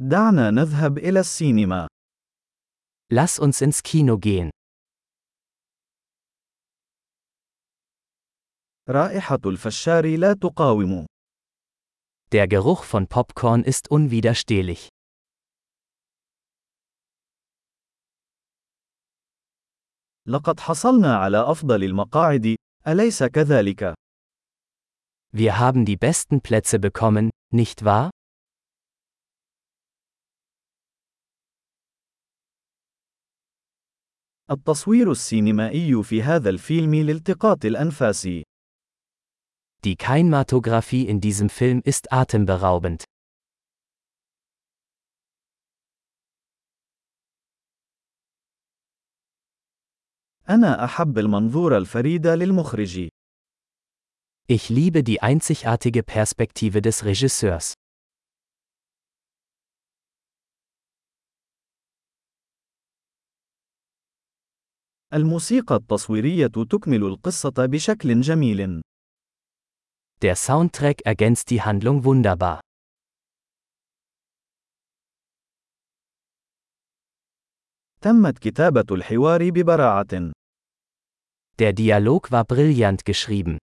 دعنا نذهب إلى السينما. Lass uns ins Kino gehen. رائحة الفشار لا تقاوم. Der Geruch von Popcorn ist unwiderstehlich. لقد حصلنا على أفضل المقاعد، أليس كذلك؟ Wir haben die besten Plätze bekommen, nicht wahr? التصوير السينمائي في هذا الفيلم لالتقاط الأنفاس. Die Kinematographie in diesem Film ist atemberaubend. أنا أحب المنظور الفريد للمخرج. Ich liebe die einzigartige Perspektive des Regisseurs. الموسيقى التصويرية تكمل القصة بشكل جميل. Der Soundtrack ergänzt die Handlung wunderbar. تمت كتابة الحوار ببراعة. Der Dialog war brillant geschrieben.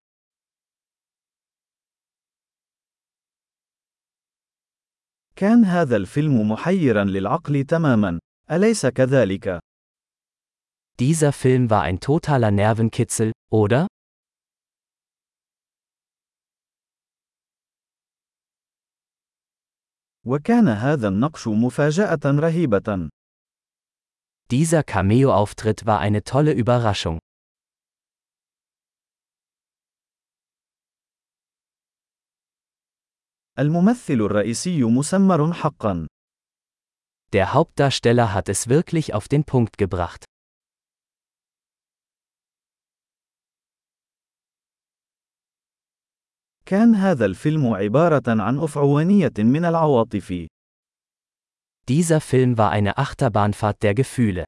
كان هذا الفيلم محيرا للعقل تماما، أليس كذلك؟ Dieser Film war ein totaler Nervenkitzel, oder? وكان هذا النقش مفاجأة رهيبة. Dieser Cameo-Auftritt war eine tolle Überraschung. الممثل الرئيسي مسمر حقا. Der Hauptdarsteller hat es wirklich auf den Punkt gebracht. كان هذا الفيلم عبارة عن أفعوانية من العواطف. Dieser Film war eine Achterbahnfahrt der Gefühle.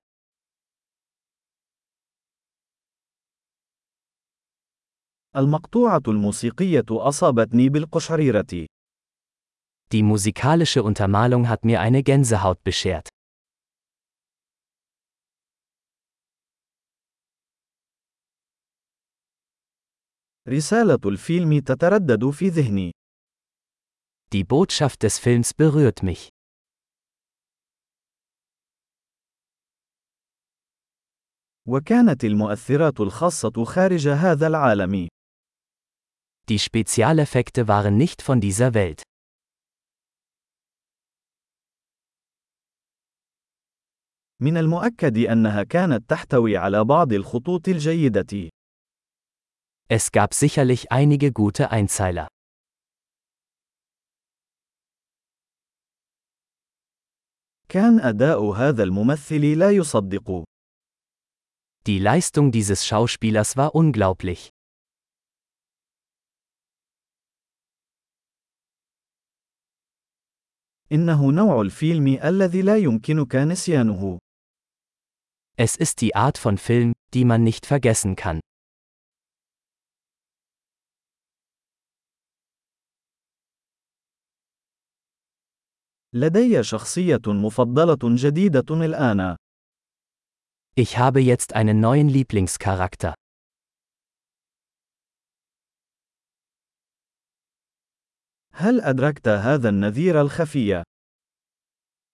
المقطوعة الموسيقية أصابتني بالقشعريرة. Die musikalische Untermalung hat mir eine Gänsehaut beschert. رسالة الفيلم تتردد في ذهني. Die Botschaft des Films berührt mich. وكانت المؤثرات الخاصة خارج هذا العالم. Die Spezialeffekte waren nicht von dieser Welt. من المؤكد أنها كانت تحتوي على بعض الخطوط الجيدة. Es gab sicherlich einige gute Einzeiler. كان أداء هذا الممثل لا يصدق. Die Leistung dieses Schauspielers war unglaublich. إنه نوع الفيلم الذي لا يمكنك نسيانه. Es ist die Art von Film, die man nicht vergessen kann. لدي شخصية مفضلة جديدة الآن. Ich habe jetzt einen neuen Lieblingscharakter. هل أدركت هذا النذير الخفي؟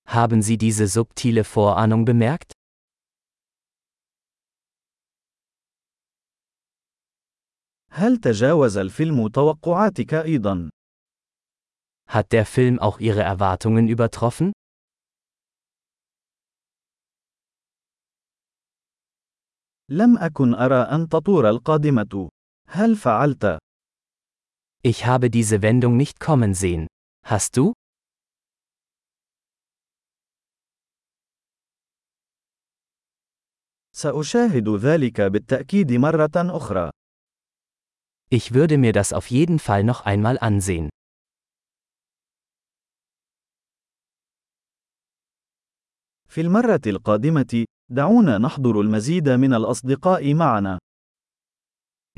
Haben Sie diese subtile Vorahnung bemerkt? هل تجاوز الفيلم توقعاتك أيضا؟ Hat der Film auch Ihre Erwartungen übertroffen? لم أكن أرى أن تطور القادمة. هل فعلت؟ Ich habe diese Wendung nicht kommen sehen. Hast du? سأشاهد ذلك بالتأكيد مرة أخرى. Ich würde mir das auf jeden Fall noch einmal ansehen. في المرة القادمة، دعونا نحضر المزيد من الأصدقاء معنا.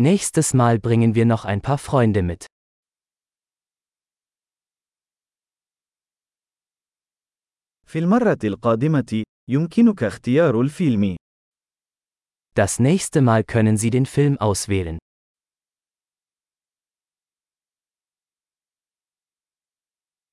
Nächstes Mal bringen wir noch ein paar Freunde mit. في المرة القادمة، يمكنك اختيار الفيلم. Das nächste Mal können Sie den Film auswählen.